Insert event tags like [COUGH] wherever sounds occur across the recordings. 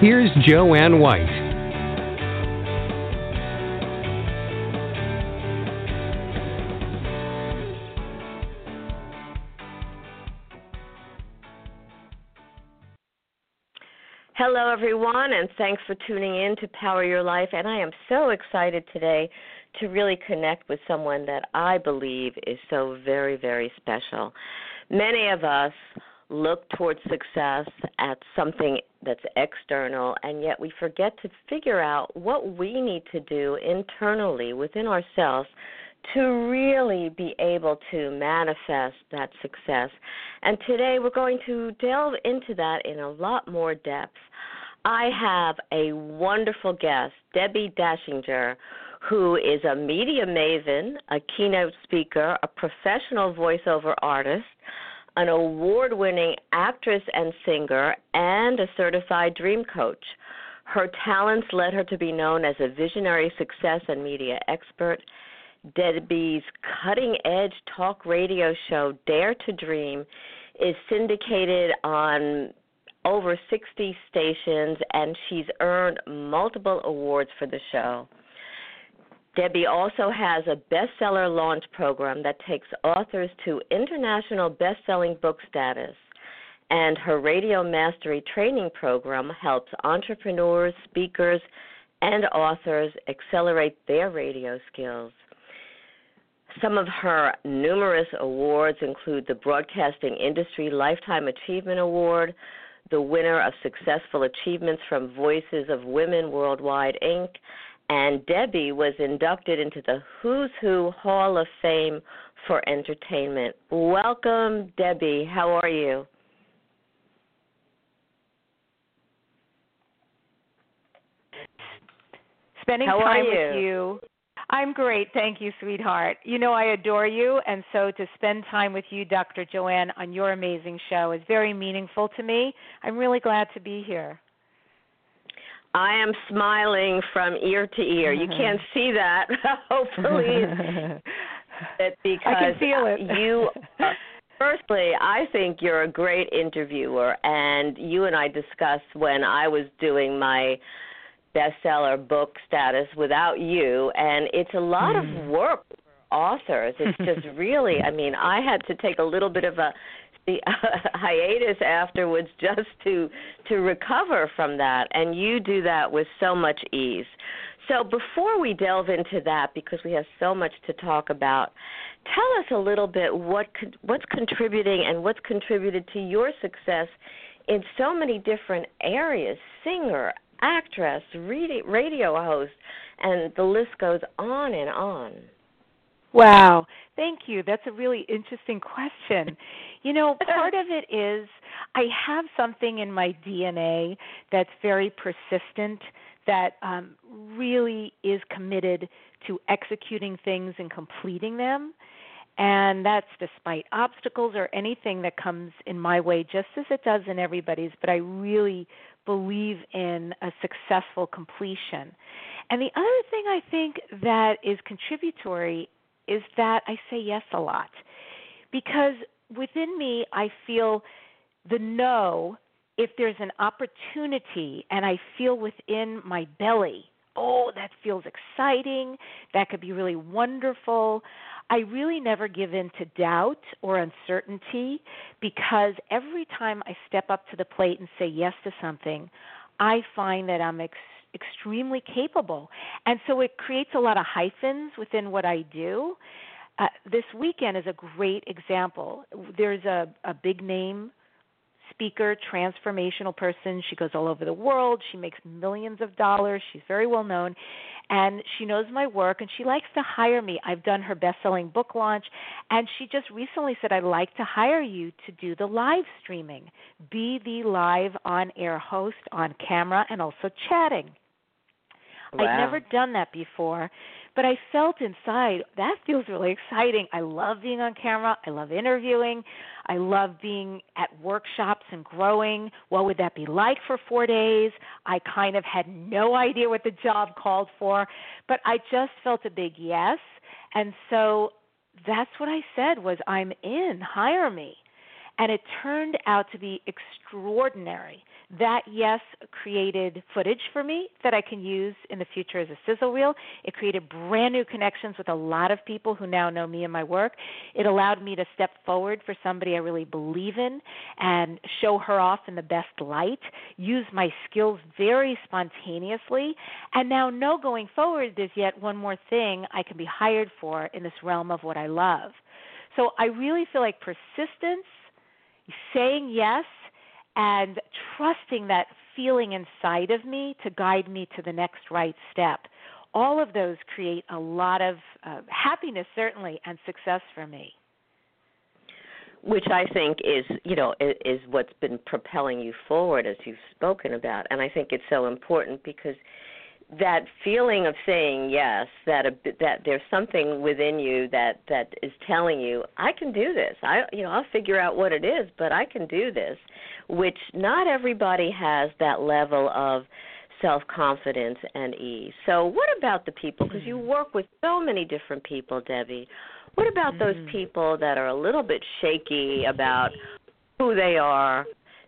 Here's Jo Anne White. Hello, everyone, and thanks for tuning in to Power Your Life. And I am so excited today to really connect with someone that I believe is so very, very special. Many of us look towards success at something that's external, and yet we forget to figure out what we need to do internally within ourselves to really be able to manifest that success. And today we're going to delve into that in a lot more depth. I have a wonderful guest, Debbi Dachinger, who is a media maven, a keynote speaker, a professional voiceover artist, an award winning actress and singer, and a certified dream coach. Her talents led her to be known as a visionary success and media expert. Debbi's cutting edge talk radio show, Dare to Dream, is syndicated on over 60 stations, and she's earned multiple awards for the show. Debbi also has a bestseller launch program that takes authors to international best-selling book status. And her radio mastery training program helps entrepreneurs, speakers, and authors accelerate their radio skills. Some of her numerous awards include the Broadcasting Industry Lifetime Achievement Award, the winner of Successful Achievements from Voices of Women Worldwide, Inc., and Debbi was inducted into the Who's Who Hall of Fame for Entertainment. Welcome, Debbi. How are you? Spending How time you? with you. I'm great. Thank you, sweetheart. You know I adore you, and so to spend time with you, Dr. Jo Anne, on your amazing show is very meaningful to me. I'm really glad to be here. I am smiling from ear to ear. You can't [LAUGHS] see that, [LAUGHS] hopefully, [LAUGHS] it's because I can feel it. you. Uh, firstly, I think you're a great interviewer, and you and I discussed when I was doing my bestseller book status without you, and it's a lot of Hmm. work authors. It's just [LAUGHS] really, I mean, I had to take a little bit of a [LAUGHS] the [LAUGHS] hiatus afterwards just to to recover from that. And you do that with so much ease. So before we delve into that because we have so much to talk about tell us a little bit what what's contributing and what's contributed to your success in so many different areas. Singer actress radio host and the list goes on and on Wow. Thank you. That's a really interesting question. You know, [LAUGHS] part of it is I have something in my DNA that's very persistent, that um, really is committed to executing things and completing them. And that's despite obstacles or anything that comes in my way, just as it does in everybody's. But I really believe in a successful completion. And the other thing I think that is contributory is that I say yes a lot. Because within me, I feel the no if there's an opportunity and I feel within my belly, oh, that feels exciting, that could be really wonderful. I really never give in to doubt or uncertainty because every time I step up to the plate and say yes to something, I find that I'm extremely capable. And so it creates a lot of hyphens within what I do. Uh, this weekend is a great example. There's a, a big name speaker, transformational person. She goes all over the world. She makes millions of dollars. She's very well known. And she knows my work and she likes to hire me. I've done her best selling book launch. And she just recently said, I'd like to hire you to do the live streaming, be the live on air host on camera and also chatting. Wow. I'd never done that before. But I felt inside that feels really exciting. I love being on camera. I love interviewing. I love being at workshops and growing. What would that be like for 4 days? I kind of had no idea what the job called for, but I just felt a big yes. And so that's what I said was I'm in, hire me. And it turned out to be extraordinary that yes created footage for me that I can use in the future as a sizzle reel. It created brand new connections with a lot of people who now know me and my work. It allowed me to step forward for somebody I really believe in and show her off in the best light, use my skills very spontaneously, and now know going forward there's yet one more thing I can be hired for in this realm of what I love. So I really feel like persistence, saying yes, and trusting that feeling inside of me to guide me to the next right step. All of those create a lot of uh, happiness, certainly, and success for me. Which I think is, you know, is what's been propelling you forward, as you've spoken about, and I think it's so important because that feeling of saying yes that a, that there's something within you that that is telling you I can do this. I you know I'll figure out what it is, but I can do this, which not everybody has that level of self-confidence and ease. So what about the people because you work with so many different people, Debbi. What about those Mm. people that are a little bit shaky about who they are,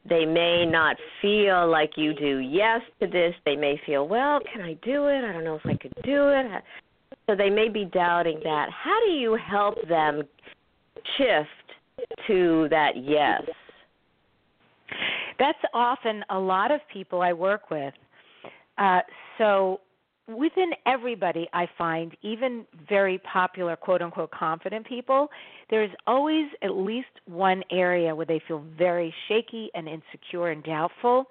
they may not feel like you do yes to this. They may feel, well, can I do it? I don't know if I could do it. So they may be doubting that. How do you help them shift to that yes? That's often a lot of people I work with. Uh, so within everybody, I find, even very popular quote unquote confident people, there's always at least one area where they feel very shaky and insecure and doubtful.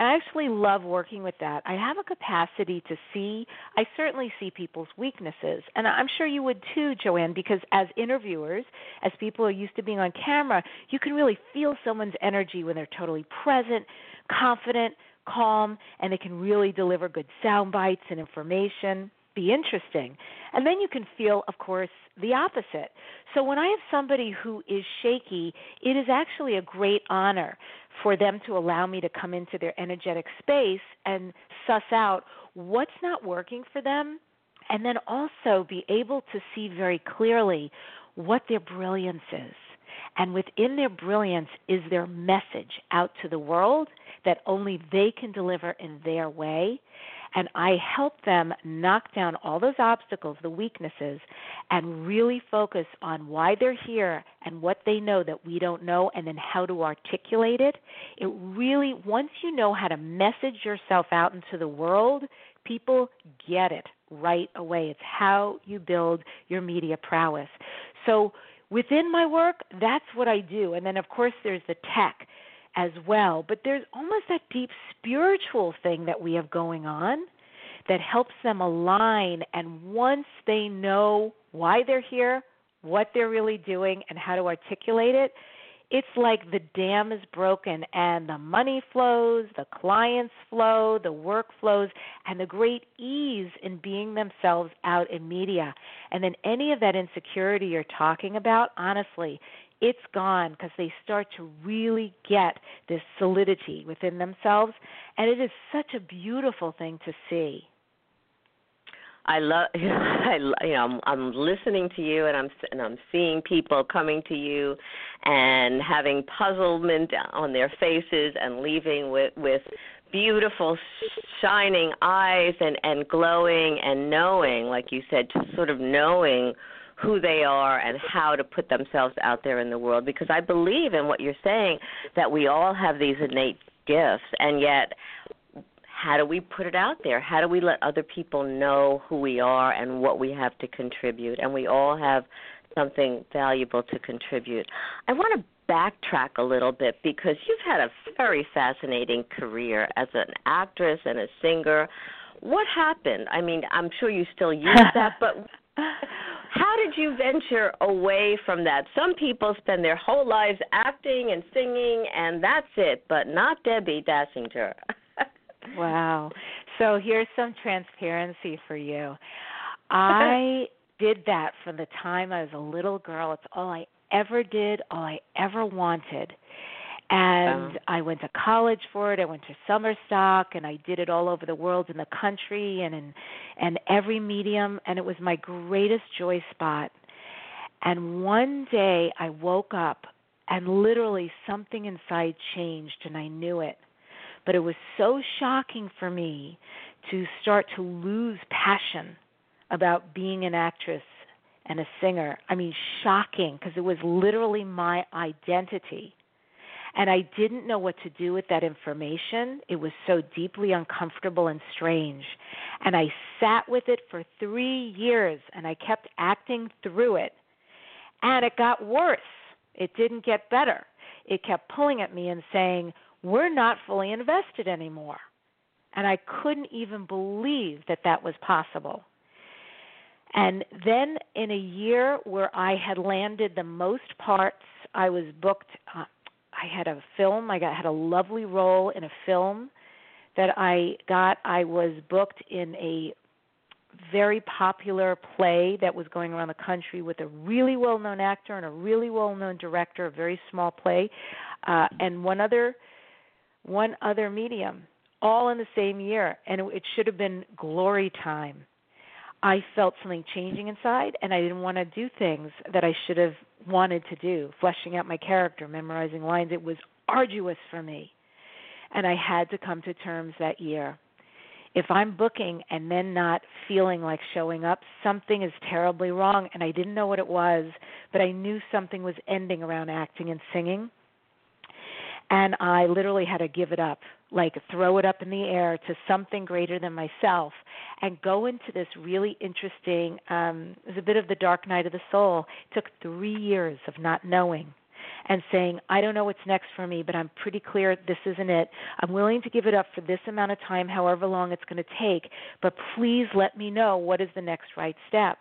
And I actually love working with that. I have a capacity to see, I certainly see people's weaknesses. And I'm sure you would too, Jo Anne, because as interviewers, as people are used to being on camera, you can really feel someone's energy when they're totally present, confident, calm, and they can really deliver good sound bites and information, be interesting. And then you can feel, of course, the opposite. So when I have somebody who is shaky, it is actually a great honor for them to allow me to come into their energetic space and suss out what's not working for them and then also be able to see very clearly what their brilliance is. And within their brilliance is their message out to the world that only they can deliver in their way. And I help them knock down all those obstacles, the weaknesses, and really focus on why they're here and what they know that we don't know, and then how to articulate it. It really, once you know how to message yourself out into the world, people get it right away. It's how you build your media prowess. So, within my work, that's what I do. And then, of course, there's the tech as well. But there's almost that deep spiritual thing that we have going on that helps them align. And once they know why they're here, what they're really doing, and how to articulate it, it's like the dam is broken and the money flows, the clients flow, the work flows, and the great ease in being themselves out in media. And then any of that insecurity you're talking about, honestly, it's gone because they start to really get this solidity within themselves. And it is such a beautiful thing to see. I love, [LAUGHS] I, you know, I'm, I'm listening to you, and I'm and I'm seeing people coming to you, and having puzzlement on their faces, and leaving with with beautiful, shining eyes, and and glowing, and knowing, like you said, just sort of knowing who they are and how to put themselves out there in the world. Because I believe in what you're saying that we all have these innate gifts, and yet how do we put it out there? How do we let other people know who we are and what we have to contribute? And we all have something valuable to contribute. I want to backtrack a little bit because you've had a very fascinating career as an actress and a singer. What happened? I mean, I'm sure you still use [LAUGHS] that, but how did you venture away from that? Some people spend their whole lives acting and singing, and that's it, but not Debbi Dachinger. [LAUGHS] wow. So here's some transparency for you. I [LAUGHS] did that from the time I was a little girl. It's all I ever did, all I ever wanted. And wow. I went to college for it. I went to summer stock and I did it all over the world in the country and in and every medium and it was my greatest joy spot. And one day I woke up and literally something inside changed and I knew it. But it was so shocking for me to start to lose passion about being an actress and a singer. I mean, shocking because it was literally my identity. And I didn't know what to do with that information. It was so deeply uncomfortable and strange. And I sat with it for three years and I kept acting through it. And it got worse. It didn't get better. It kept pulling at me and saying, We're not fully invested anymore. And I couldn't even believe that that was possible. And then in a year where I had landed the most parts, I was booked. Uh, I had a film. I got had a lovely role in a film that I got. I was booked in a very popular play that was going around the country with a really well-known actor and a really well-known director. A very small play, uh, and one other one other medium, all in the same year, and it, it should have been glory time I felt something changing inside, and I didn't want to do things that I should have wanted to do, fleshing out my character, memorizing lines. It was arduous for me. And I had to come to terms that year. If I'm booking and then not feeling like showing up, something is terribly wrong. And I didn't know what it was, but I knew something was ending around acting and singing. And I literally had to give it up like throw it up in the air to something greater than myself and go into this really interesting um it was a bit of the dark night of the soul it took 3 years of not knowing and saying, I don't know what's next for me, but I'm pretty clear this isn't it. I'm willing to give it up for this amount of time, however long it's going to take, but please let me know what is the next right step.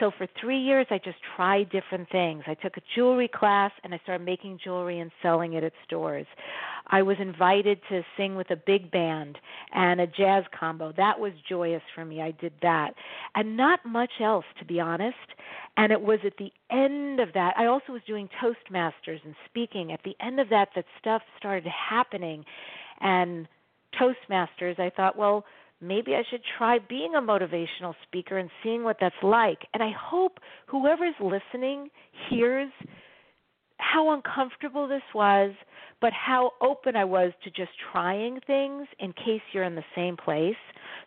So for three years, I just tried different things. I took a jewelry class and I started making jewelry and selling it at stores. I was invited to sing with a big band and a jazz combo. That was joyous for me. I did that. And not much else, to be honest. And it was at the end of that, I also was doing Toastmasters and speaking. At the end of that, that stuff started happening. And Toastmasters, I thought, well, maybe I should try being a motivational speaker and seeing what that's like. And I hope whoever's listening hears how uncomfortable this was, but how open I was to just trying things in case you're in the same place.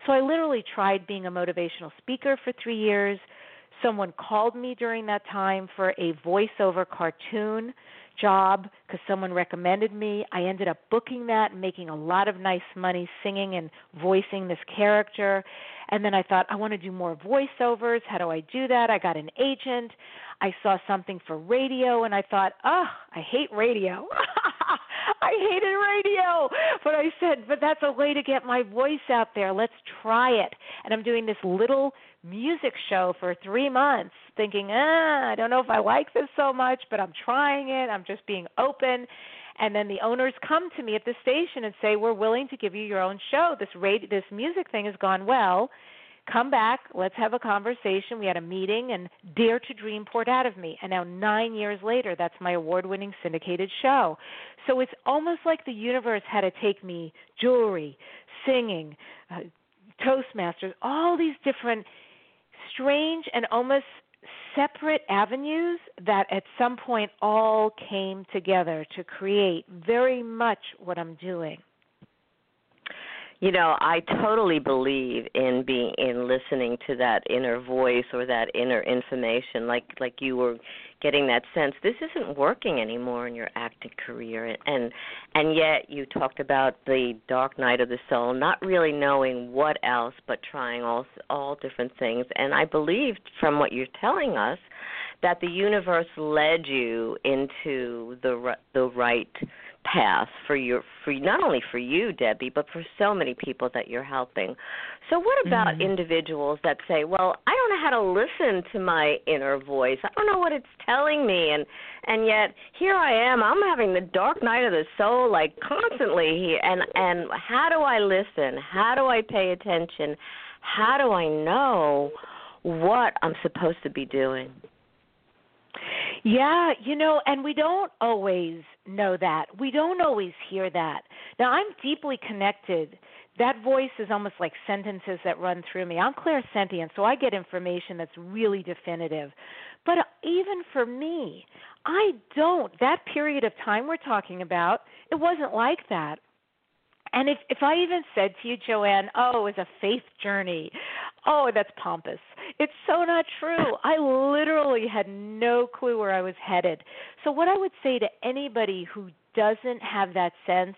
So I literally tried being a motivational speaker for three years. Someone called me during that time for a voiceover cartoon job because someone recommended me. I ended up booking that and making a lot of nice money singing and voicing this character. And then I thought, I want to do more voiceovers. How do I do that? I got an agent. I saw something for radio and I thought, oh, I hate radio. [LAUGHS] I hated radio. But I said, but that's a way to get my voice out there. Let's try it. And I'm doing this little music show for three months, thinking, ah, I don't know if I like this so much, but I'm trying it. I'm just being open. And then the owners come to me at the station and say, "We're willing to give you your own show. This radio, this music thing has gone well. Come back. Let's have a conversation." We had a meeting, and Dare to Dream poured out of me. And now nine years later, that's my award-winning syndicated show. So it's almost like the universe had to take me jewelry, singing, uh, Toastmasters, all these different strange and almost separate avenues that at some point all came together to create very much what I'm doing. You know, I totally believe in being in listening to that inner voice or that inner information like like you were getting that sense this isn't working anymore in your acting career. And and yet you talked about the dark night of the soul not really knowing what else but trying all all different things. And I believe from what you're telling us that the universe led you into the the right path for your for not only for you Debbi but for so many people that you're helping. So what about mm-hmm. individuals that say, "Well, I don't know how to listen to my inner voice. I don't know what it's telling me and and yet here I am. I'm having the dark night of the soul like constantly here and and how do I listen? How do I pay attention? How do I know what I'm supposed to be doing?" Yeah, you know, and we don't always know that. We don't always hear that. Now, I'm deeply connected. That voice is almost like sentences that run through me. I'm clairsentient, so I get information that's really definitive. But uh, even for me, I don't. That period of time we're talking about, it wasn't like that. And if if I even said to you, Jo Anne, oh, it was a faith journey, oh, that's pompous. It's so not true. [LAUGHS] I literally had no clue where I was headed. So what I would say to anybody who doesn't have that sense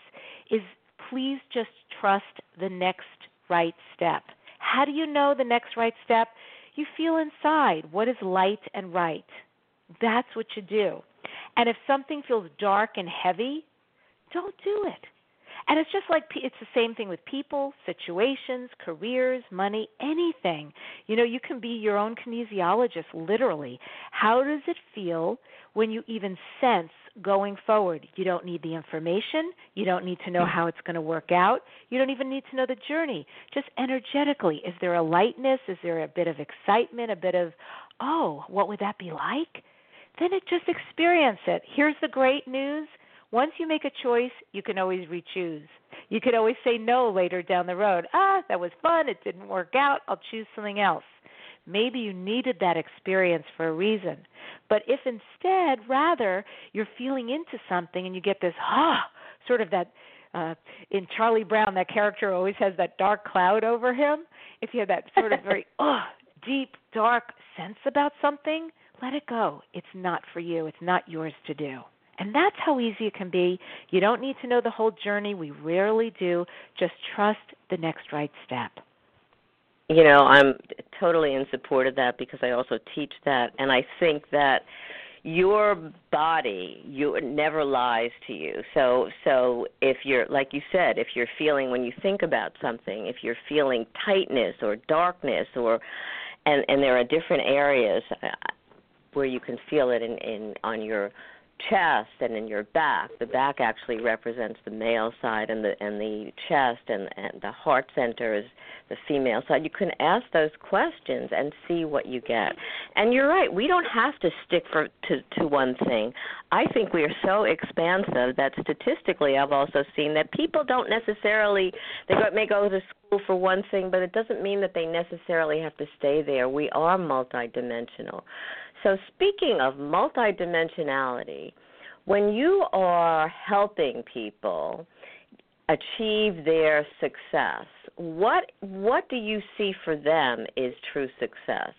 is please just trust the next right step. How do you know the next right step? You feel inside what is light and right. That's what you do. And if something feels dark and heavy, don't do it. And it's just like it's the same thing with people, situations, careers, money, anything. You know, you can be your own kinesiologist, literally. How does it feel when you even sense going forward? You don't need the information. You don't need to know how it's going to work out. You don't even need to know the journey. Just energetically, is there a lightness? Is there a bit of excitement? A bit of, oh, what would that be like? Then it just experience it. Here's the great news once you make a choice, you can always re-choose. You could always say no later down the road. Ah, that was fun. It didn't work out. I'll choose something else. Maybe you needed that experience for a reason. But if instead, rather, you're feeling into something and you get this, ah, sort of that, uh, in Charlie Brown, that character always has that dark cloud over him. If you have that sort of very, [LAUGHS] oh, deep, dark sense about something, let it go. It's not for you, it's not yours to do. And that's how easy it can be. You don't need to know the whole journey. We rarely do. Just trust the next right step. You know, I'm totally in support of that because I also teach that. And I think that your body you never lies to you so so if you're like you said if you're feeling when you think about something if you're feeling tightness or darkness or and and there are different areas uh, where you can feel it in in on your chest and in your back. The back actually represents the male side, and the and the chest and and the heart center is the female side. You can ask those questions and see what you get. And you're right. We don't have to stick for to to one thing. I think we are so expansive that statistically, I've also seen that people don't necessarily they may go to school for one thing, but it doesn't mean that they necessarily have to stay there. We are multidimensional. So, speaking of multidimensionality, when you are helping people achieve their success, what what do you see for them is true success?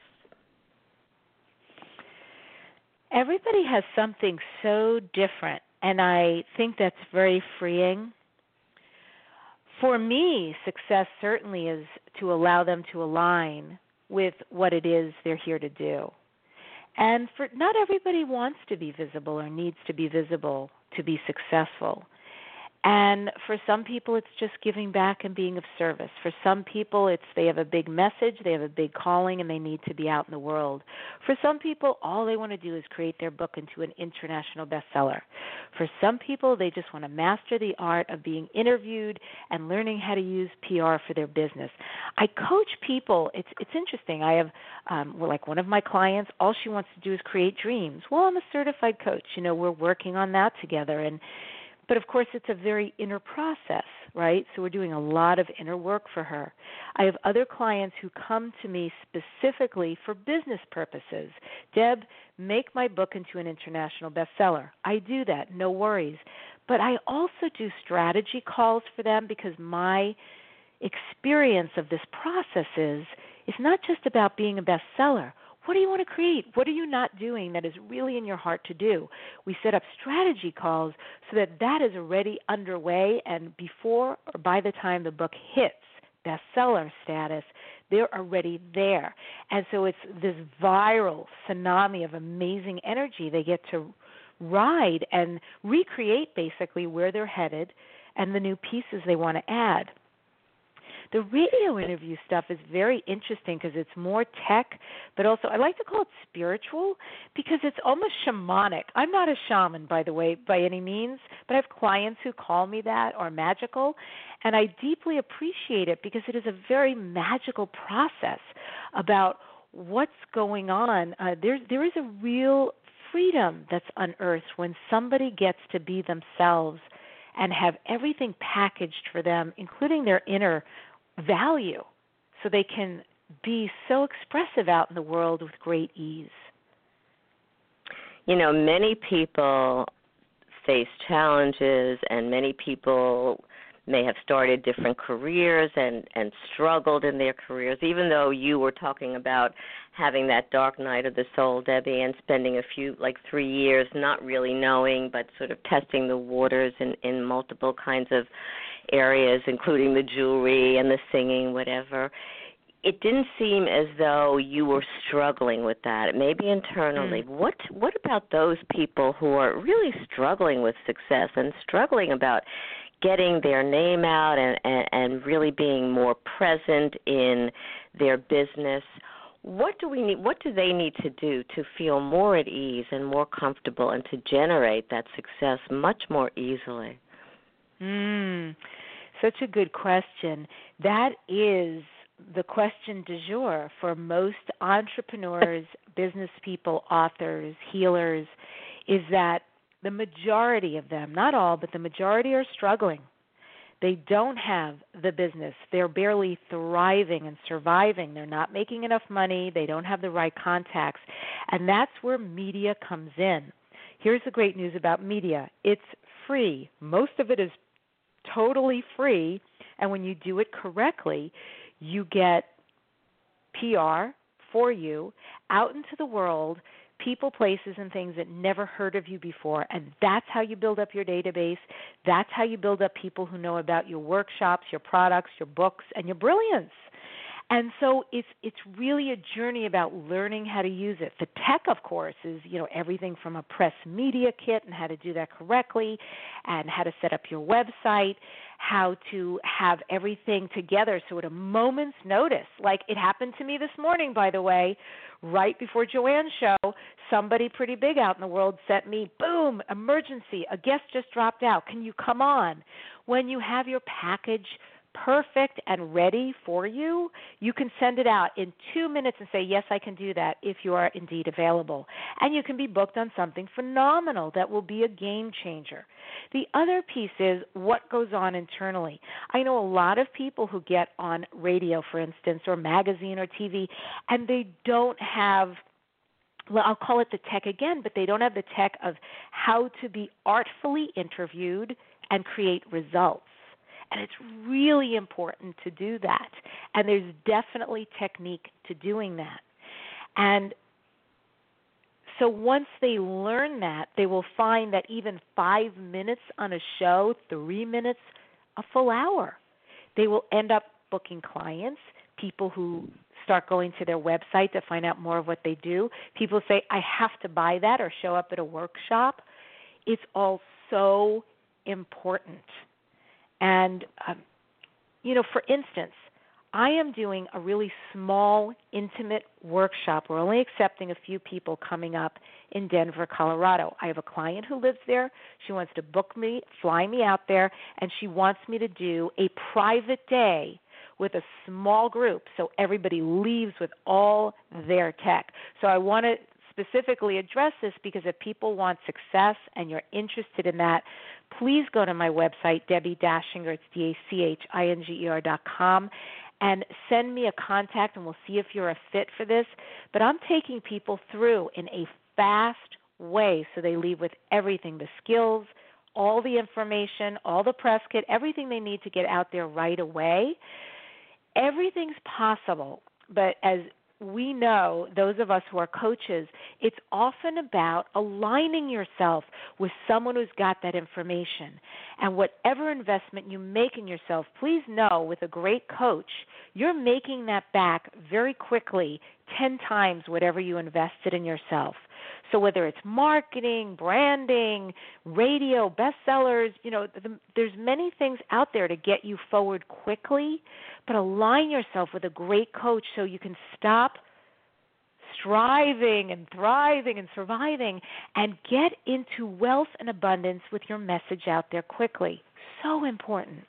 Everybody has something so different, and I think that's very freeing. For me, success certainly is to allow them to align with what it is they're here to do. And for not everybody wants to be visible or needs to be visible to be successful. And for some people, it's just giving back and being of service. For some people, it's they have a big message, they have a big calling, and they need to be out in the world. For some people, all they want to do is create their book into an international bestseller. For some people, they just want to master the art of being interviewed and learning how to use PR for their business. I coach people. It's it's interesting. I have um, well, like one of my clients. All she wants to do is create dreams. Well, I'm a certified coach. You know, we're working on that together, and but of course, it's a very inner process, right? So we're doing a lot of inner work for her. I have other clients who come to me specifically for business purposes. Deb, make my book into an international bestseller. I do that, no worries. But I also do strategy calls for them because my experience of this process is it's not just about being a bestseller. What do you want to create? What are you not doing that is really in your heart to do? We set up strategy calls so that that is already underway, and before or by the time the book hits bestseller status, They're already there. And so it's this viral tsunami of amazing energy they get to ride and recreate basically where they're headed and the new pieces they want to add. The radio interview stuff is very interesting because it's more tech, but also I like to call it spiritual because it's almost shamanic. I'm not a shaman, by the way, by any means, but I have clients who call me that or magical, and I deeply appreciate it because it is a very magical process about what's going on. Uh, there, there is a real freedom that's unearthed when somebody gets to be themselves and have everything packaged for them, including their inner value so they can be so expressive out in the world with great ease. You know, many people face challenges and many people may have started different careers and and struggled in their careers even though you were talking about having that dark night of the soul debbie and spending a few like 3 years not really knowing but sort of testing the waters in in multiple kinds of areas, including the jewelry and the singing, whatever, it didn't seem as though you were struggling with that. Maybe internally. Mm. What what about those people who are really struggling with success and struggling about getting their name out and, and, and really being more present in their business? What do we need what do they need to do to feel more at ease and more comfortable and to generate that success much more easily? Mm, such a good question. That is the question du jour for most entrepreneurs, [LAUGHS] business people, authors, healers, is that the majority of them, not all, but the majority are struggling. They don't have the business. They're barely thriving and surviving. They're not making enough money. They don't have the right contacts. And that's where media comes in. Here's the great news about media it's free. Most of it is totally free, and when you do it correctly, you get PR for you out into the world, people, places, and things that never heard of you before. And that's how you build up your database. That's how you build up people who know about your workshops, your products, your books, and your brilliance. And so it's it's really a journey about learning how to use it. The tech, of course, is you know everything from a press media kit and how to do that correctly, and how to set up your website, how to have everything together so at a moment's notice. Like it happened to me this morning, by the way, right before Jo Anne's show, somebody pretty big out in the world sent me, boom, emergency, a guest just dropped out. Can you come on? When you have your package perfect and ready for you, you can send it out in two minutes and say, Yes, I can do that if you are indeed available. And you can be booked on something phenomenal that will be a game changer. The other piece is what goes on internally. I know a lot of people who get on radio, for instance, or magazine or TV, and they don't have well, I'll call it the tech again, but they don't have the tech of how to be artfully interviewed and create results. And it's really important to do that. And there's definitely technique to doing that. And so once they learn that, they will find that even five minutes on a show, three minutes, a full hour, they will end up booking clients, people who start going to their website to find out more of what they do. People say, I have to buy that or show up at a workshop. It's all so important. And, um, you know, for instance, I am doing a really small, intimate workshop. We're only accepting a few people coming up in Denver, Colorado. I have a client who lives there. She wants to book me, fly me out there, and she wants me to do a private day with a small group so everybody leaves with all their tech. So I want to specifically address this because if people want success and you're interested in that, please go to my website, Debbi Dachinger, it's D A C H I N G E R dot com, and send me a contact and we'll see if you're a fit for this. But I'm taking people through in a fast way so they leave with everything the skills, all the information, all the press kit, everything they need to get out there right away. Everything's possible, but as we know, those of us who are coaches, it's often about aligning yourself with someone who's got that information. And whatever investment you make in yourself, please know with a great coach, you're making that back very quickly, 10 times whatever you invested in yourself. So whether it's marketing, branding, radio, bestsellers, you know, the, there's many things out there to get you forward quickly, but align yourself with a great coach so you can stop striving and thriving and surviving and get into wealth and abundance with your message out there quickly. So important.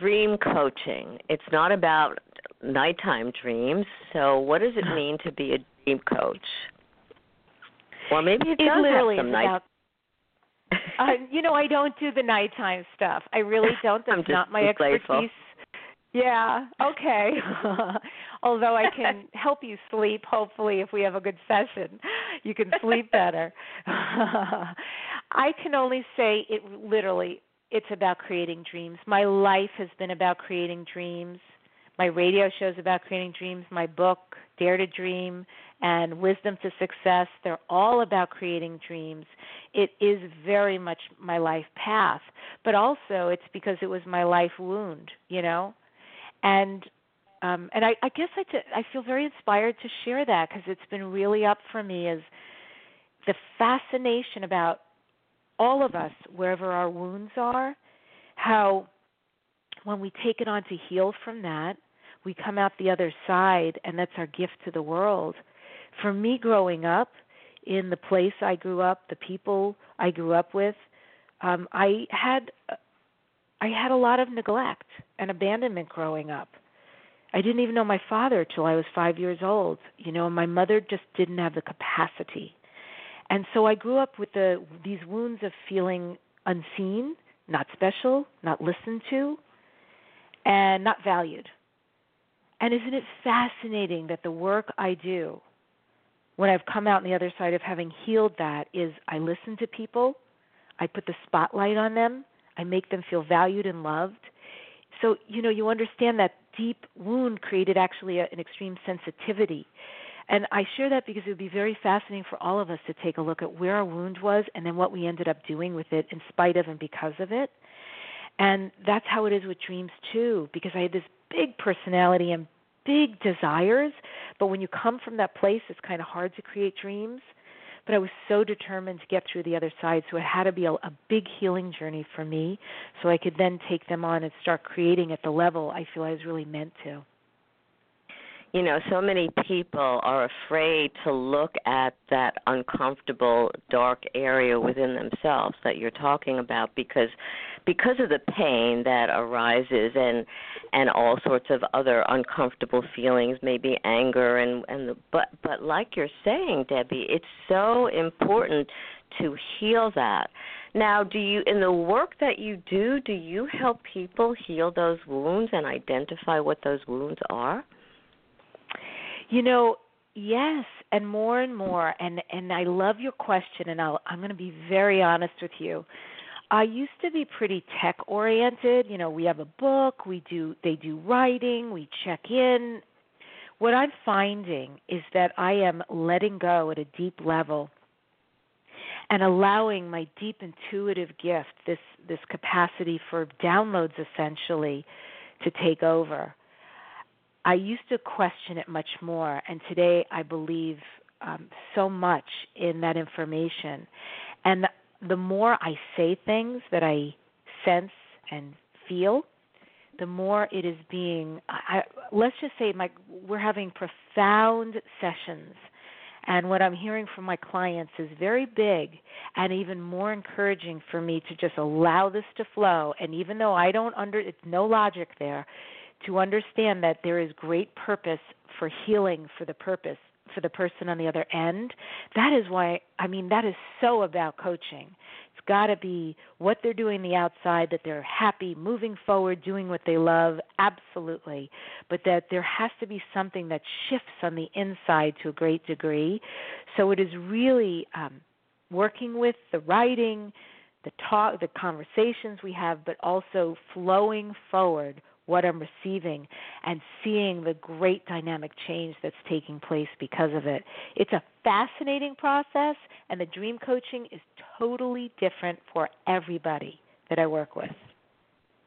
Dream coaching. It's not about nighttime dreams. So, what does it mean to be a dream coach? Well, maybe it, it does literally have some night. about uh, you know, I don't do the nighttime stuff. I really [LAUGHS] don't. That's not my expertise. Playful. Yeah, okay. [LAUGHS] Although I can help you sleep, hopefully, if we have a good session, you can sleep [LAUGHS] better. I can only say it literally, it's about creating dreams. My life has been about creating dreams. My radio show is about creating dreams. My book, Dare to Dream, and Wisdom to Success, they're all about creating dreams. It is very much my life path, but also it's because it was my life wound, you know? And um, and I, I guess I, t- I feel very inspired to share that because it's been really up for me as the fascination about all of us, wherever our wounds are, how when we take it on to heal from that, we come out the other side, and that's our gift to the world. For me, growing up in the place I grew up, the people I grew up with, um, I had I had a lot of neglect and abandonment growing up. I didn't even know my father till I was five years old. You know, my mother just didn't have the capacity, and so I grew up with the these wounds of feeling unseen, not special, not listened to, and not valued. And isn't it fascinating that the work I do when I've come out on the other side of having healed that is I listen to people, I put the spotlight on them, I make them feel valued and loved. So, you know, you understand that deep wound created actually a, an extreme sensitivity. And I share that because it would be very fascinating for all of us to take a look at where our wound was and then what we ended up doing with it in spite of and because of it. And that's how it is with dreams too, because I had this big personality and big desires, but when you come from that place, it's kind of hard to create dreams. But I was so determined to get through the other side, so it had to be a, a big healing journey for me, so I could then take them on and start creating at the level I feel I was really meant to you know so many people are afraid to look at that uncomfortable dark area within themselves that you're talking about because because of the pain that arises and and all sorts of other uncomfortable feelings maybe anger and and the, but but like you're saying Debbi it's so important to heal that now do you in the work that you do do you help people heal those wounds and identify what those wounds are you know, yes, and more and more and and I love your question and I'll I'm going to be very honest with you. I used to be pretty tech oriented, you know, we have a book, we do they do writing, we check in. What I'm finding is that I am letting go at a deep level and allowing my deep intuitive gift, this this capacity for downloads essentially to take over. I used to question it much more, and today I believe um, so much in that information. And the, more I say things that I sense and feel, the more it is being. I, let's just say, my we're having profound sessions, and what I'm hearing from my clients is very big and even more encouraging for me to just allow this to flow. And even though I don't under, it's no logic there to understand that there is great purpose for healing for the purpose for the person on the other end. That is why i mean that is so about coaching. It's got to be what they're doing the outside that they're happy moving forward doing what they love absolutely. But that there has to be something that shifts on the inside to a great degree. So it is really um, working with the writing the talk the conversations we have but also flowing forward what I'm receiving and seeing the great dynamic change that's taking place because of it. It's a fascinating process, and the dream coaching is totally different for everybody that I work with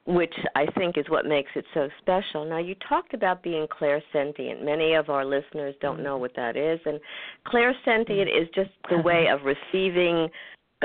which I think is what makes it so special. Now, you talked about being clairsentient. Many of our listeners don't know what that is, and clairsentient mm-hmm. is just the way of receiving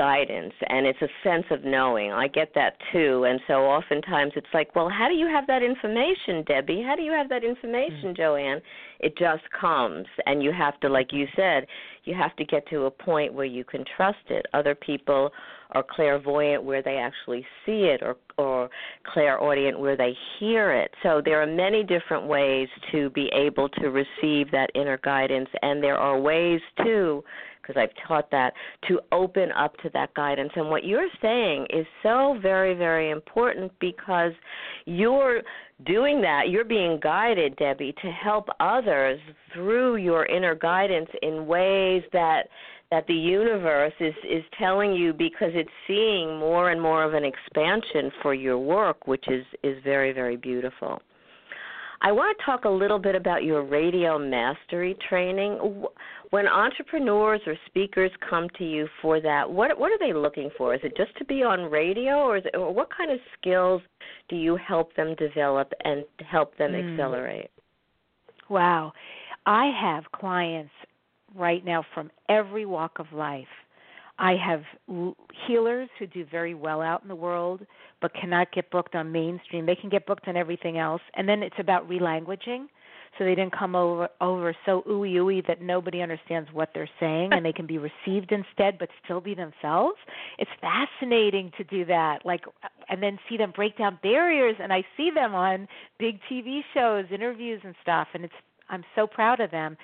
guidance and it's a sense of knowing. I get that too. And so oftentimes it's like, well, how do you have that information, Debbi? How do you have that information, mm-hmm. Jo Anne? It just comes and you have to like you said, you have to get to a point where you can trust it. Other people are clairvoyant where they actually see it or or clairaudient where they hear it. So there are many different ways to be able to receive that inner guidance and there are ways too because I've taught that to open up to that guidance. And what you're saying is so very, very important because you're doing that. You're being guided, Debbi, to help others through your inner guidance in ways that that the universe is is telling you because it's seeing more and more of an expansion for your work which is is very very beautiful I want to talk a little bit about your radio mastery training. When entrepreneurs or speakers come to you for that, what what are they looking for? Is it just to be on radio, or, is it, or what kind of skills do you help them develop and help them mm. accelerate? Wow, I have clients right now from every walk of life. I have healers who do very well out in the world but cannot get booked on mainstream. They can get booked on everything else, and then it's about relanguaging. So they didn't come over over so ooey ooey that nobody understands what they're saying, and they can be received instead, but still be themselves. It's fascinating to do that, like, and then see them break down barriers. And I see them on big TV shows, interviews, and stuff, and it's I'm so proud of them.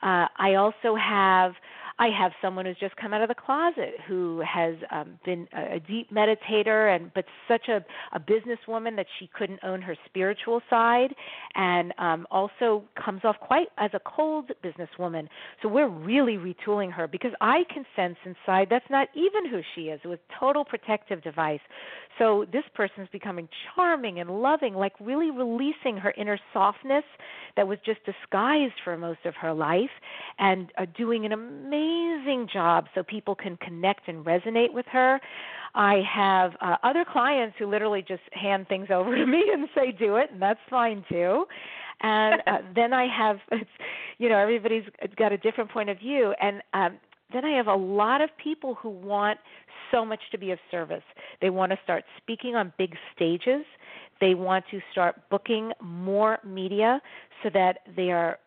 Uh, I also have I have someone who's just come out of the closet who has um, been a, a deep meditator and but such a, a businesswoman that she couldn't own her spiritual side, and um, also comes off quite as a cold businesswoman. So we're really retooling her because I can sense inside that's not even who she is. With total protective device. So this person's becoming charming and loving, like really releasing her inner softness that was just disguised for most of her life, and uh, doing an amazing job so people can connect and resonate with her. I have uh, other clients who literally just hand things [LAUGHS] over to me and say, "Do it," and that's fine too. And uh, [LAUGHS] then I have, [LAUGHS] you know, everybody's got a different point of view, and um, then I have a lot of people who want so much to be of service. They want to start speaking on big stages. They want to start booking more media so that they are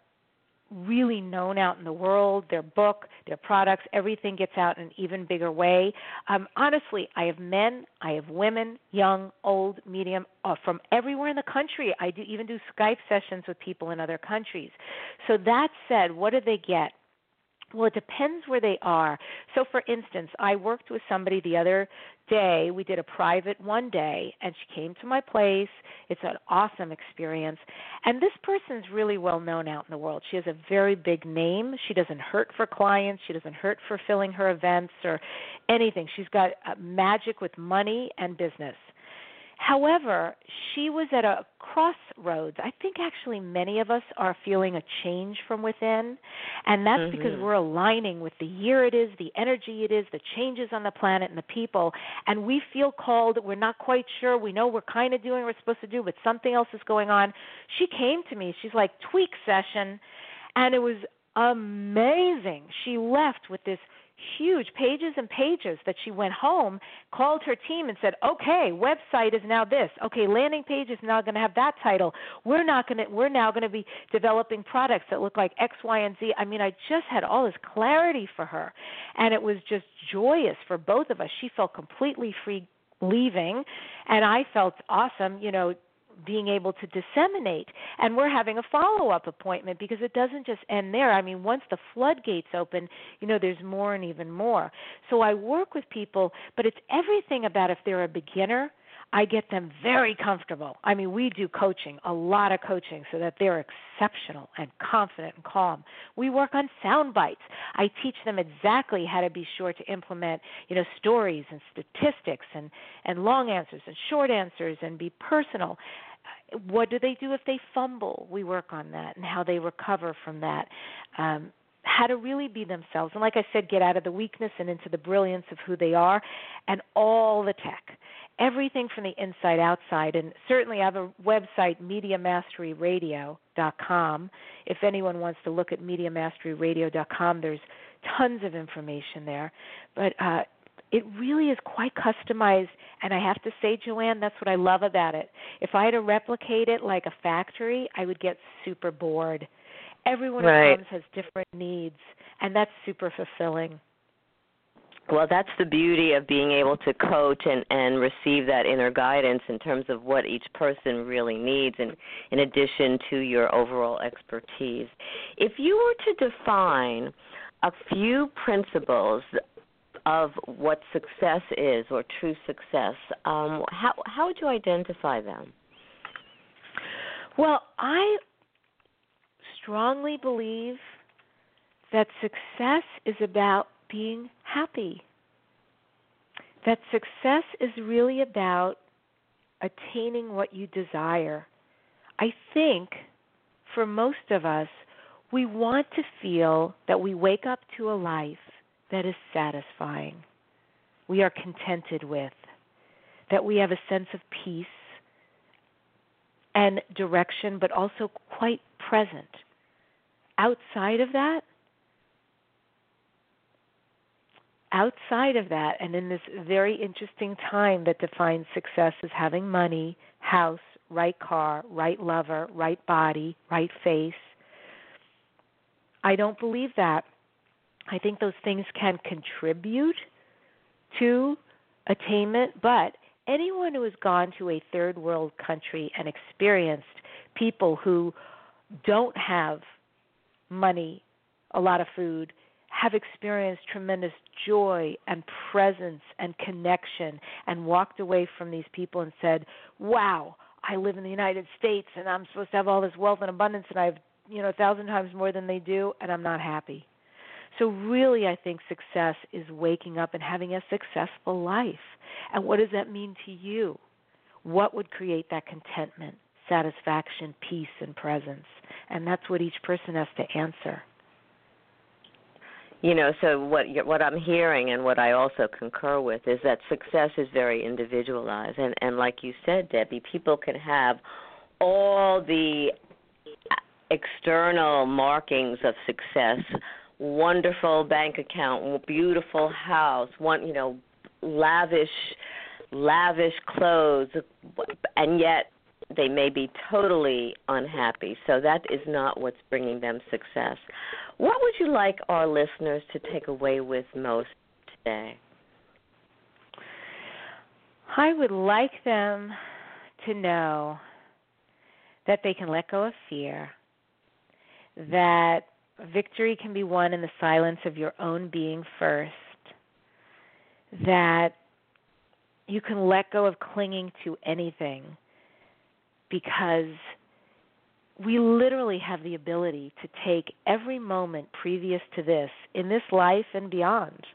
really known out in the world. Their book, their products, everything gets out in an even bigger way. Um, honestly, I have men, I have women, young, old, medium, uh, from everywhere in the country. I do even do Skype sessions with people in other countries. So that said, what do they get? Well, it depends where they are. So, for instance, I worked with somebody the other day. We did a private one day, and she came to my place. It's an awesome experience. And this person's really well known out in the world. She has a very big name. She doesn't hurt for clients, she doesn't hurt for filling her events or anything. She's got uh, magic with money and business. However, she was at a crossroads. I think actually many of us are feeling a change from within, and that's mm-hmm. because we're aligning with the year it is, the energy it is, the changes on the planet and the people, and we feel called. We're not quite sure. We know we're kind of doing what we're supposed to do, but something else is going on. She came to me. She's like, tweak session, and it was amazing. She left with this huge pages and pages that she went home, called her team and said, "Okay, website is now this. Okay, landing page is now going to have that title. We're not going to we're now going to be developing products that look like X, Y, and Z." I mean, I just had all this clarity for her, and it was just joyous for both of us. She felt completely free leaving and I felt awesome, you know, being able to disseminate. And we're having a follow up appointment because it doesn't just end there. I mean, once the floodgates open, you know, there's more and even more. So I work with people, but it's everything about if they're a beginner. I get them very comfortable. I mean, we do coaching, a lot of coaching, so that they're exceptional and confident and calm. We work on sound bites. I teach them exactly how to be sure to implement, you know, stories and statistics and and long answers and short answers and be personal what do they do if they fumble? We work on that and how they recover from that. Um, how to really be themselves. And like I said, get out of the weakness and into the brilliance of who they are and all the tech. Everything from the inside outside. And certainly I have a website, MediaMasteryRadio.com. If anyone wants to look at MediaMasteryRadio.com, there's tons of information there. But uh, it really is quite customized and i have to say Jo Anne that's what i love about it. If i had to replicate it like a factory i would get super bored. Everyone right. comes has different needs and that's super fulfilling. Well that's the beauty of being able to coach and and receive that inner guidance in terms of what each person really needs and in addition to your overall expertise. If you were to define a few principles of what success is or true success, um, how how would you identify them? Well, I strongly believe that success is about being happy. That success is really about attaining what you desire. I think for most of us, we want to feel that we wake up to a life that is satisfying, we are contented with, that we have a sense of peace and direction, but also quite present. Outside of that, outside of that, and in this very interesting time that defines success as having money, house, right car, right lover, right body, right face, I don't believe that. I think those things can contribute to attainment, but anyone who has gone to a third world country and experienced people who don't have money, a lot of food, have experienced tremendous joy and presence and connection and walked away from these people and said, "Wow, I live in the United States and I'm supposed to have all this wealth and abundance and I have, you know, a thousand times more than they do and I'm not happy." So, really, I think success is waking up and having a successful life. And what does that mean to you? What would create that contentment, satisfaction, peace, and presence? And that's what each person has to answer. You know, so what what I'm hearing and what I also concur with is that success is very individualized, and and like you said, Debbi, people can have all the external markings of success wonderful bank account, beautiful house, one you know, lavish lavish clothes and yet they may be totally unhappy. So that is not what's bringing them success. What would you like our listeners to take away with most today? I would like them to know that they can let go of fear, that victory can be won in the silence of your own being first. That you can let go of clinging to anything because we literally have the ability to take every moment previous to this in this life and beyond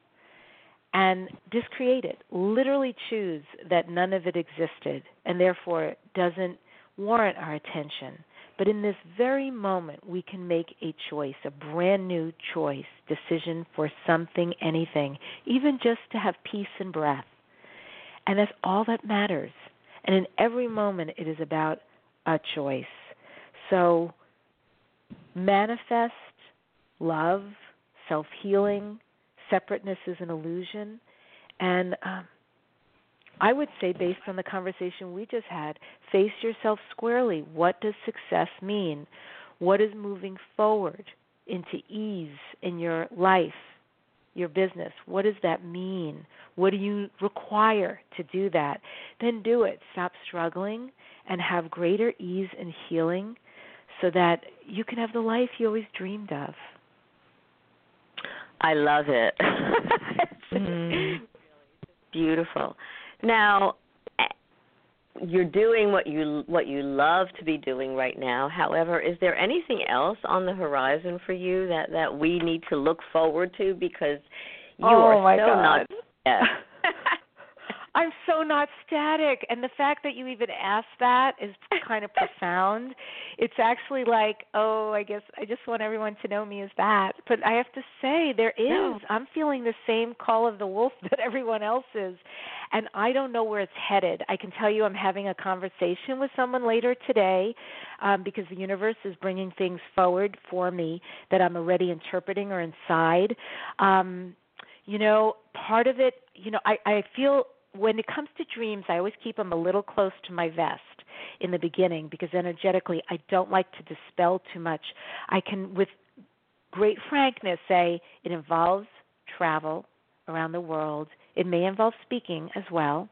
and discreate it. Literally choose that none of it existed and therefore doesn't warrant our attention. But in this very moment, we can make a choice, a brand new choice, decision for something, anything, even just to have peace and breath. And that's all that matters. And in every moment, it is about a choice. So manifest love, self healing, separateness is an illusion, and um, I would say, based on the conversation we just had, face yourself squarely. What does success mean? What is moving forward into ease in your life, your business? What does that mean? What do you require to do that? Then do it. Stop struggling and have greater ease and healing so that you can have the life you always dreamed of. I love it. [LAUGHS] mm. Beautiful. Now, eh, you're doing what you what you love to be doing right now. However, is there anything else on the horizon for you that that we need to look forward to because you oh are so God. not. Yeah. [LAUGHS] I'm so not static. And the fact that you even asked that is kind of profound. It's actually like, oh, I guess I just want everyone to know me as that. But I have to say, there is. No. I'm feeling the same call of the wolf [LAUGHS] that everyone else is. And I don't know where it's headed. I can tell you I'm having a conversation with someone later today um, because the universe is bringing things forward for me that I'm already interpreting or inside. Um, you know, part of it, you know, I, I feel when it comes to dreams, I always keep them a little close to my vest in the beginning because energetically, I don't like to dispel too much. I can, with great frankness, say it involves travel around the world. It may involve speaking as well.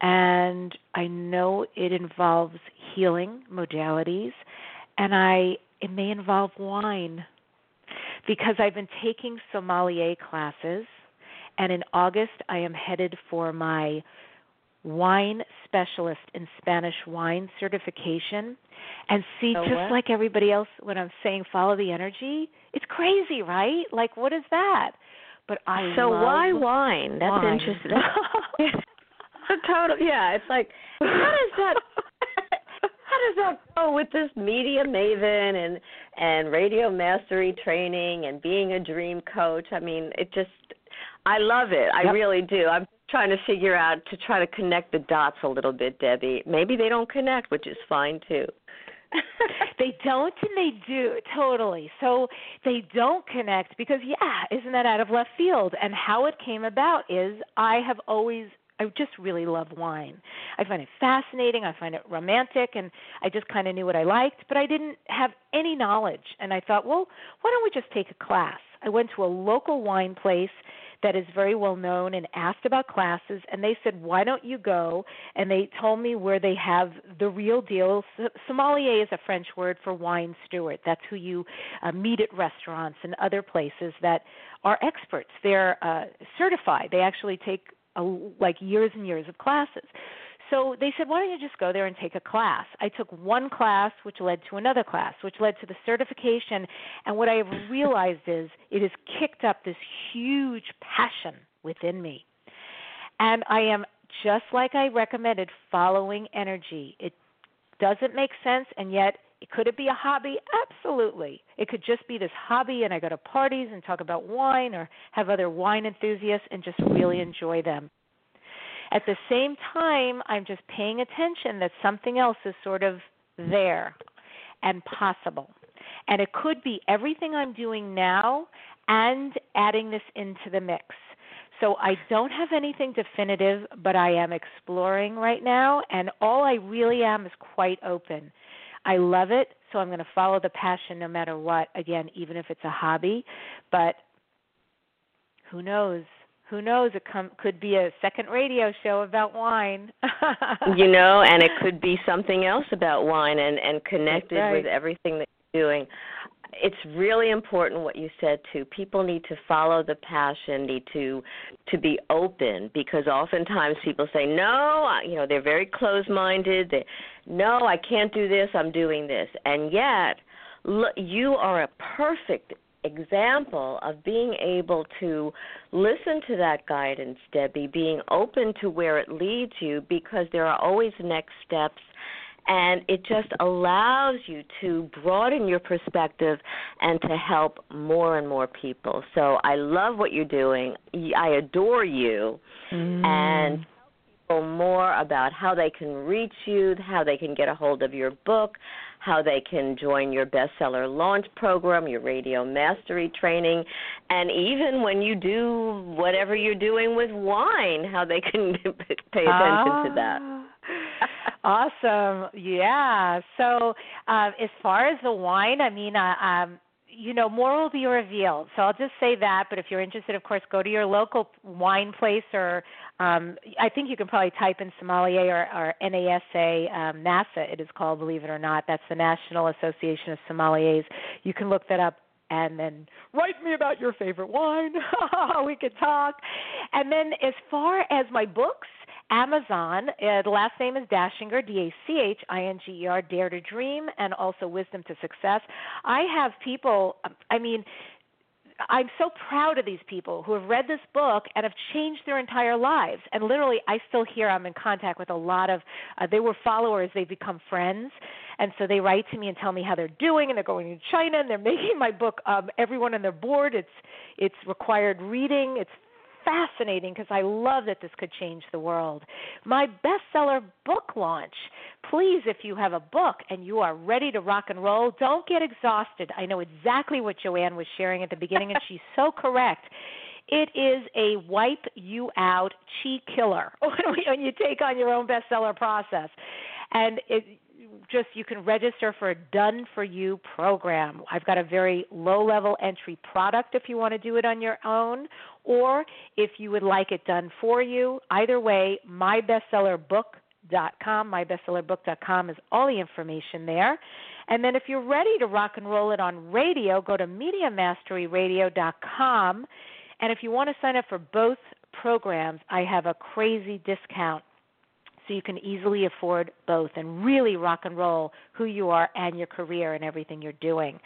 And I know it involves healing modalities, and I it may involve wine because I've been taking sommelier classes and in August, I am headed for my wine specialist in Spanish wine certification. And see, just what? like everybody else, when I'm saying follow the energy, it's crazy, right? Like, what is that? But I so why wine? That's wine. interesting. [LAUGHS] total, yeah. It's like how does that how does that go with this media maven and and radio mastery training and being a dream coach? I mean, it just I love it. I yep. really do. I'm trying to figure out to try to connect the dots a little bit, Debbi. Maybe they don't connect, which is fine too. [LAUGHS] they don't and they do totally. So they don't connect because yeah isn't that out of left field? And how it came about is i have always I just really love wine. I find it fascinating. I find it romantic, and I just kind of knew what I liked, but I didn't have any knowledge. And I thought, well, why don't we just take a class? I went to a local wine place that is very well known and asked about classes and they said why don't you go and they told me where they have the real deal sommelier is a french word for wine steward that's who you uh, meet at restaurants and other places that are experts they're uh, certified they actually take a, like years and years of classes so they said, why don't you just go there and take a class? I took one class, which led to another class, which led to the certification. And what I have [LAUGHS] realized is it has kicked up this huge passion within me. And I am just like I recommended, following energy. It doesn't make sense, and yet could it be a hobby? Absolutely. It could just be this hobby, and I go to parties and talk about wine or have other wine enthusiasts and just really enjoy them. At the same time, I'm just paying attention that something else is sort of there and possible. And it could be everything I'm doing now and adding this into the mix. So I don't have anything definitive, but I am exploring right now, and all I really am is quite open. I love it, so I'm going to follow the passion no matter what, again, even if it's a hobby. But who knows? who knows it com- could be a second radio show about wine [LAUGHS] you know and it could be something else about wine and and connected right. with everything that you're doing it's really important what you said too. People need to follow the passion need to to be open because oftentimes people say no you know they're very closed minded they no i can't do this i'm doing this. And yet look, you are a perfect example of being able to listen to that guidance, Debbi, being open to where it leads you because there are always next steps and it just allows you to broaden your perspective and to help more and more people. So I love what you're doing. I adore you. Mm. And more about how they can reach you, how they can get a hold of your book, how they can join your bestseller launch program, your radio mastery training, and even when you do whatever you're doing with wine, how they can [LAUGHS] pay attention ah, to that. Awesome. Yeah. So, uh, as far as the wine, I mean, uh, um, you know, more will be revealed. So I'll just say that. But if you're interested, of course, go to your local wine place, or um, I think you can probably type in sommelier or, or NASA, um, NASA. It is called, believe it or not. That's the National Association of Sommeliers. You can look that up and then write me about your favorite wine. [LAUGHS] we could talk. And then as far as my books, Amazon. Uh, the last name is Dachinger, D A C H I N G E R, Dare to Dream, and also Wisdom to Success. I have people, I mean, I'm so proud of these people who have read this book and have changed their entire lives. And literally, I still hear I'm in contact with a lot of. Uh, they were followers. They've become friends, and so they write to me and tell me how they're doing. And they're going to China and they're [LAUGHS] making my book. Um, everyone on their board. It's it's required reading. It's fascinating because I love that this could change the world. My bestseller book launch. Please, if you have a book and you are ready to rock and roll, don't get exhausted. I know exactly what Jo Anne was sharing at the beginning, and she's so correct. It is a wipe you out chi killer [LAUGHS] when you take on your own bestseller process. And it, just you can register for a done for you program. I've got a very low level entry product if you want to do it on your own or if you would like it done for you. Either way, mybestsellerbook.com, mybestsellerbook.com is all the information there. And then if you're ready to rock and roll it on radio, go to mediamasteryradio.com. And if you want to sign up for both programs, I have a crazy discount so you can easily afford both and really rock and roll who you are and your career and everything you're doing.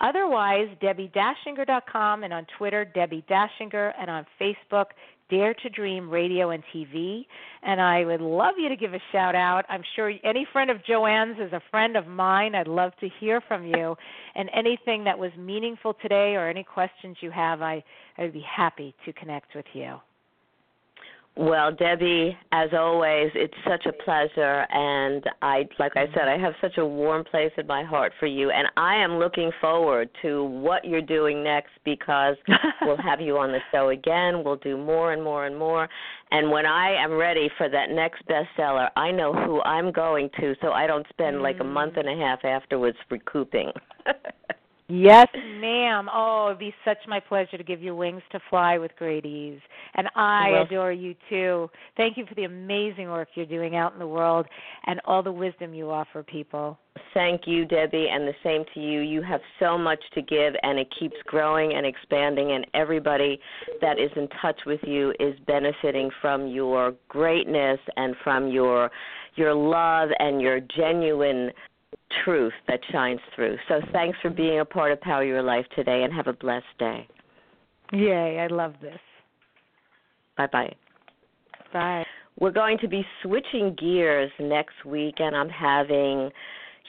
Otherwise, DebbiDachinger.com and on Twitter, Debbi Dachinger, and on Facebook, Dare to Dream Radio and TV. And I would love you to give a shout out. I'm sure any friend of Jo Anne's is a friend of mine. I'd love to hear from you. And anything that was meaningful today or any questions you have, I, I would be happy to connect with you. Well, Debbi, as always, it's such a pleasure, and I, like I said, I have such a warm place in my heart for you, and I am looking forward to what you're doing next because [LAUGHS] we'll have you on the show again. We'll do more and more and more, and when I am ready for that next bestseller, I know who I'm going to, so I don't spend mm. like a month and a half afterwards recouping. [LAUGHS] Yes, ma'am. Oh, it'd be such my pleasure to give you wings to fly with great ease. And I well, adore you too. Thank you for the amazing work you're doing out in the world and all the wisdom you offer people. Thank you, Debbi, and the same to you. You have so much to give, and it keeps growing and expanding, and everybody that is in touch with you is benefiting from your greatness and from your your love and your genuine truth that shines through. So thanks for being a part of Power Your Life today and have a blessed day. Yay, I love this. Bye bye. Bye. We're going to be switching gears next week, and I'm having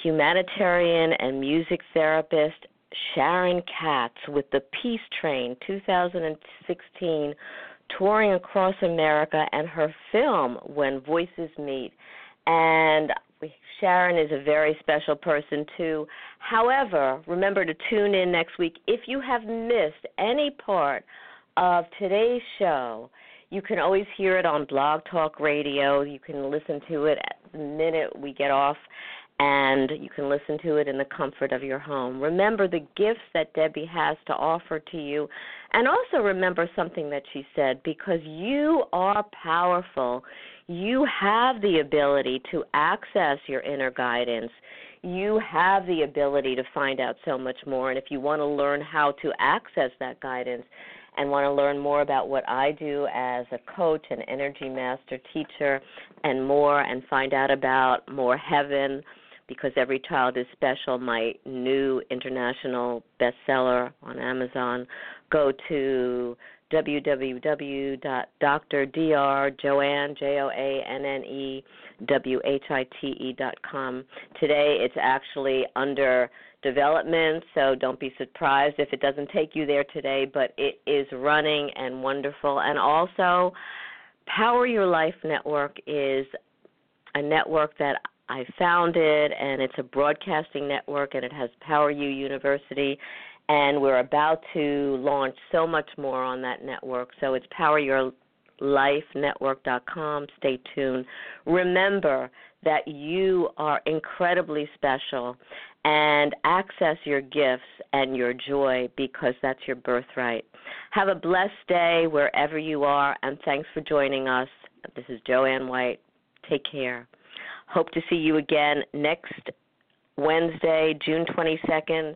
humanitarian and music therapist Sharon Katz with the Peace Train 2016 touring across America and her film When Voices Meet. And Sharon is a very special person too. However, remember to tune in next week. If you have missed any part of today's show, you can always hear it on Blog Talk Radio. You can listen to it at the minute we get off, and you can listen to it in the comfort of your home. Remember the gifts that Debbi has to offer to you, and also remember something that she said because you are powerful you have the ability to access your inner guidance. You have the ability to find out so much more. And if you want to learn how to access that guidance and want to learn more about what I do as a coach, an energy master, teacher, and more, and find out about more heaven, because every child is special, my new international bestseller on Amazon, go to www.drdrjoanne, J-O-A-N-N-E, W-H-I-T-E dot com. Today it's actually under development, so don't be surprised if it doesn't take you there today, but it is running and wonderful. And also, Power Your Life Network is a network that I founded, and it's a broadcasting network, and it has Power You University and we're about to launch so much more on that network. So it's poweryourlifenetwork.com. Stay tuned. Remember that you are incredibly special and access your gifts and your joy because that's your birthright. Have a blessed day wherever you are, and thanks for joining us. This is Jo Anne White. Take care. Hope to see you again next Wednesday, June 22nd